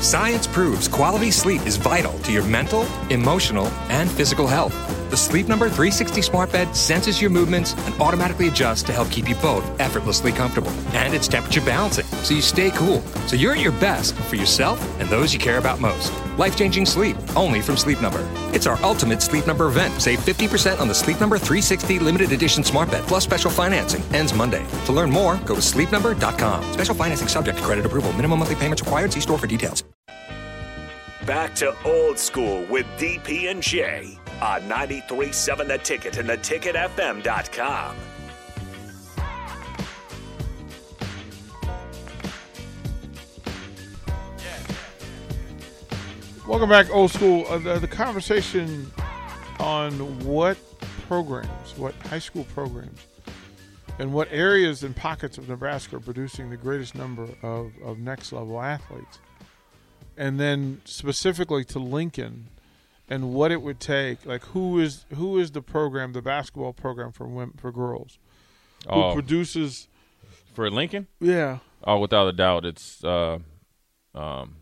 Science proves quality sleep is vital to your mental, emotional, and physical health. The Sleep Number 360 smart bed senses your movements and automatically adjusts to help keep you both effortlessly comfortable. And it's temperature balancing, so you stay cool. So you're at your best for yourself and those you care about most. Life changing sleep, only from Sleep Number. It's our ultimate Sleep Number event. Save 50% on the Sleep Number 360 limited edition smart bed plus special financing. Ends Monday. To learn more, go to sleepnumber.com. Special financing subject to credit approval. Minimum monthly payments required. See store for details. Back to old school with DP and J on 93.7 The Ticket and theticketfm.com. Welcome back, old school. Uh, the, the conversation on what programs, what high school programs, and what areas and pockets of Nebraska are producing the greatest number of, of next level athletes. And then specifically to Lincoln and what it would take, like who is who is the program, the basketball program for women, for girls, who Oh. produces For Lincoln? yeah Oh, without a doubt, it's uh, um,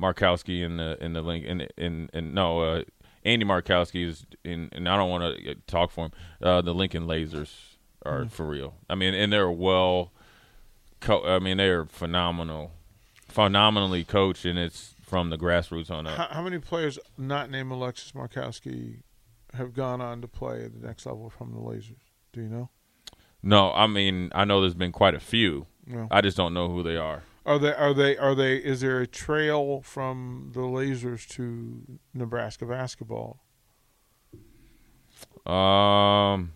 Markowski in the in the link in in, in no uh, Andy Markowski is in, and I don't want to talk for him. Uh, the Lincoln Lasers are for real. I mean, and they're well. Co- I mean, they're phenomenal, phenomenally coached, and it's from the grassroots on up. How, how many players not named Alexis Markowski have gone on to play at the next level from the Lasers? Do you know? No, I mean, I know there's been quite a few. No. I just don't know who they are. Are they? Are they? Are they? Is there a trail from the Lasers to Nebraska basketball? Um.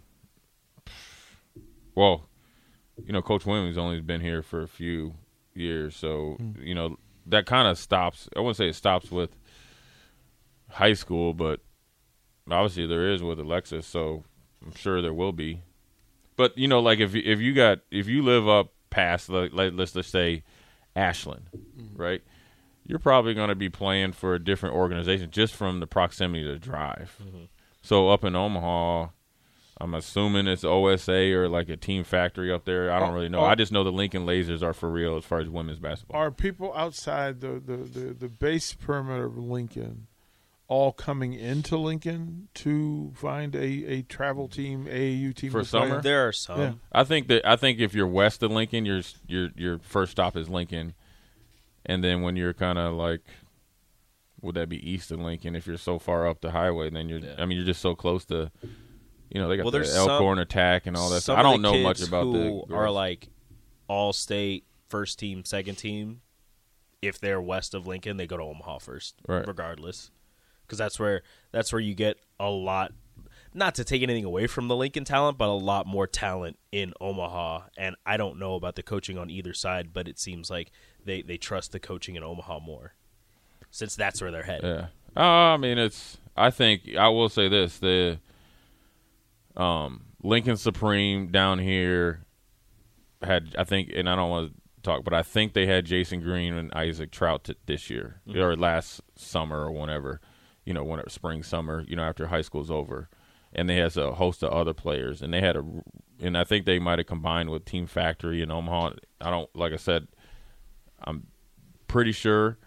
Well, you know, Coach Williams only been here for a few years, so you know that kind of stops. I wouldn't say it stops with high school, but obviously there is with Alexis, so I'm sure there will be. But you know, like if you- if you got if you live up past like, like let's just say Ashland, right? You're probably going to be playing for a different organization just from the proximity to the drive. So up in Omaha, I'm assuming it's OSA or like a team factory up there. I don't really know. I just know the Lincoln Lasers are for real as far as women's basketball. Are people outside the the, the, the base perimeter of Lincoln all coming into Lincoln to find a, a travel team, AAU team For to play? summer? There are some. Yeah. I think that I think if you're west of Lincoln, your your your first stop is Lincoln, and then when you're kind of like, would that be east of Lincoln? If you're so far up the highway, then you're. Yeah. I mean, you're just so close to. You know, they got Well, the Elkhorn attack and all that. Stuff. I don't know much about who the are like all state first team, second team. If they're west of Lincoln, they go to Omaha first, Right. regardless, because that's where that's where you get a lot. Not to take anything away from the Lincoln talent, but a lot more talent in Omaha. And I don't know about the coaching on either side, but it seems like they they trust the coaching in Omaha more, since that's where they're headed. Yeah. Uh, I mean, it's. I think I will say this: the um, Lincoln Supreme down here had, I think, and I don't want to talk, but I think they had Jasen Green and Isaac Traudt t- this year or last summer or whenever, you know, whenever spring summer, you know, after high school's over, and they has a host of other players, and they had a, and I think they might have combined with Team Factory in Omaha. I don't, like I said, I'm pretty sure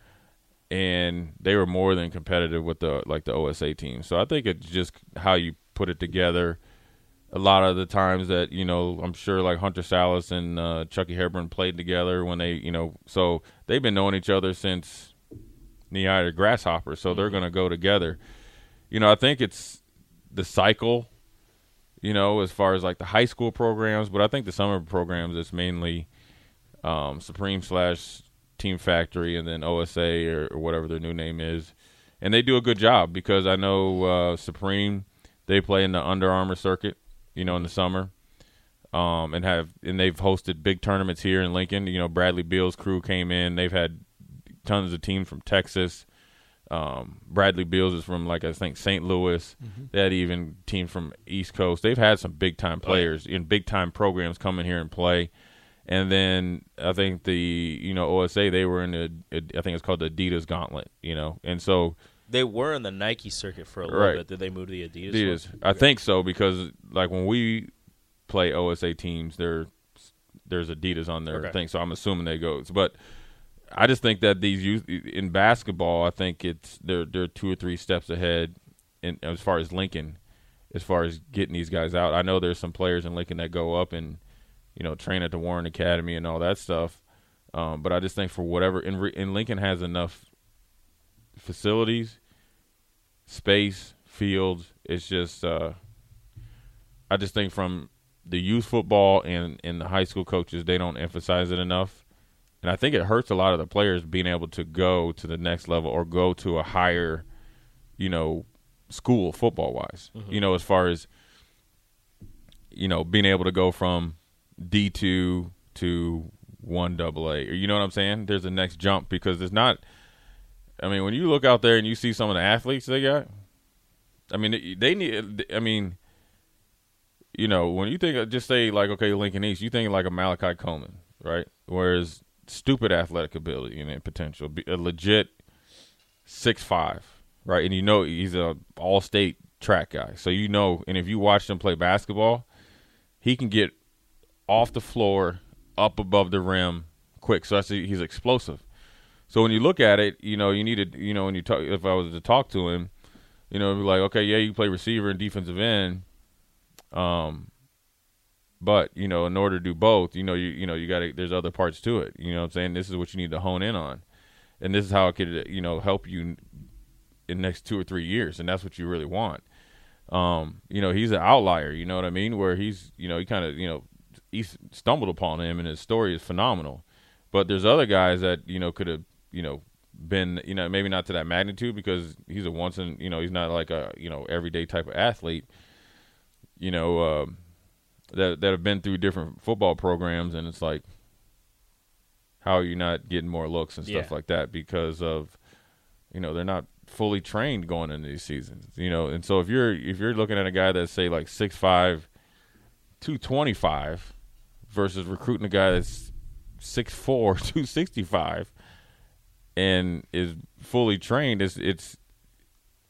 and they were more than competitive with the like the OSA team. So I think it's just how you put it together. A lot of the times that you know, I'm sure like Hunter Sallis and uh, Chucky Hepburn played together when they, you know, so they've been knowing each other since Neida Grasshopper. So they're going to go together. You know, I think it's the cycle. You know, as far as like the high school programs, but I think the summer programs it's mainly um, Supreme slash Team Factory and then OSA or, or whatever their new name is, and they do a good job because I know uh, Supreme they play in the Under Armour circuit, you know, in the summer, um, and have and they've hosted big tournaments here in Lincoln. You know, Bradley Beal's crew came in. They've had tons of teams from Texas. Um, Bradley Beals is from like I think St. Louis. They had even teams from East Coast. They've had some big time players in big time programs come in here and play. And then I think the you know OSA they were in the I think it's called the Adidas Gauntlet. You know, and so They were in the Nike circuit for a little Right. bit. Did they move to the Adidas? Adidas. I think so because like when we play OSA teams, there there's Adidas on their Okay. thing. So I'm assuming they go. But I just think that these youth in basketball, I think it's they're they're two or three steps ahead, in as far as Lincoln, as far as getting these guys out. I know there's some players in Lincoln that go up and you know train at the Warren Academy and all that stuff, um, but I just think for whatever in Lincoln has enough facilities, space, fields. It's just uh, I just think from the youth football and and the high school coaches they don't emphasize it enough, and I think it hurts a lot of the players being able to go to the next level or go to a higher, you know, school football wise. Mm-hmm. You know, as far as you know, being able to go from D two to one double A. You know what I'm saying? There's a next jump because there's not. I mean, when you look out there and you see some of the athletes they got, I mean, they need. I mean, you know, when you think, of, just say like, okay, Lincoln East, you think like a Malachi Coleman, right? Whereas stupid athletic ability and potential, a legit six five, right? And you know he's a all state track guy, so you know. And if you watch him play basketball, he can get off the floor, up above the rim, quick. So that's he's explosive. So when you look at it, you know you need to, you know, when you talk, if I was to talk to him, you know, be like, okay, yeah, you play receiver and defensive end, um, but you know, in order to do both, you know, you you know, you got to. There's other parts to it. You know, what I'm saying this is what you need to hone in on, and this is how it could, you know, help you in next two or three years, and that's what you really want. Um, you know, he's an outlier. You know what I mean? Where he's, you know, he kind of, you know, he stumbled upon him, and his story is phenomenal. But there's other guys that you know could have, you know, been, you know, maybe not to that magnitude because he's a once in, you know, he's not like a, you know, everyday type of athlete. You know, uh, that that have been through different football programs, and it's like, how are you not getting more looks and stuff yeah. like that because of, you know, they're not fully trained going into these seasons. You know, and so if you're if you're looking at a guy that's say like six five, two twenty five, versus recruiting a guy that's six four, two sixty five, and is fully trained, it's it's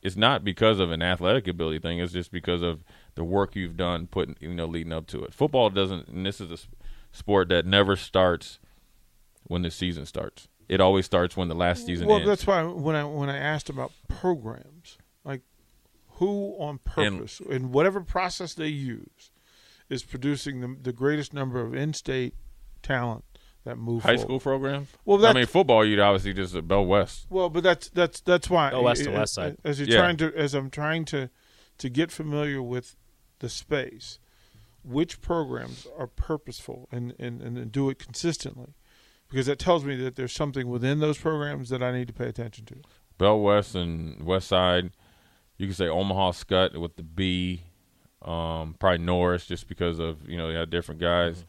it's not because of an athletic ability thing. It's just because of the work you've done putting you know leading up to it. Football doesn't, and this is a sport that never starts when the season starts. It always starts when the last season ends. well, ends. that's why when I when I asked about programs, like who on purpose and, in whatever process they use is producing the, the greatest number of in-state talent that move high forward. school programs. Well, I mean, football you'd obviously just at Bell West. Well, but that's that's that's why Bell West to West Side. As you're yeah. trying to as I'm trying to to get familiar with the space, which programs are purposeful and, and, and do it consistently? Because that tells me that there's something within those programs that I need to pay attention to. Bell West and West Side. You can say Omaha Skutt with the B. Um, probably Norris just because of you know they had different guys.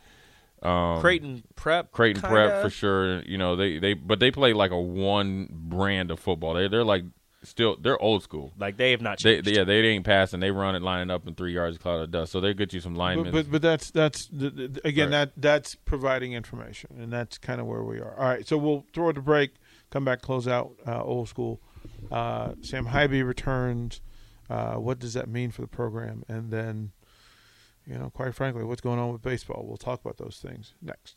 Um, Creighton Prep, Creighton kinda. Prep for sure. You know they they but they play like a one brand of football. They they're like still they're old school. Like they have not changed. They, yeah, they ain't passing. They run it lining up in three yards of cloud of dust. So they get you some linemen. But, but, but that's that's the, the, again right. that that's providing information, and that's kind of where we are. All right, so we'll throw it a break. Come back, close out uh, old school. Uh, Sam Haiby returns. Uh, what does that mean for the program? And then, you know, quite frankly, what's going on with baseball? We'll talk about those things next.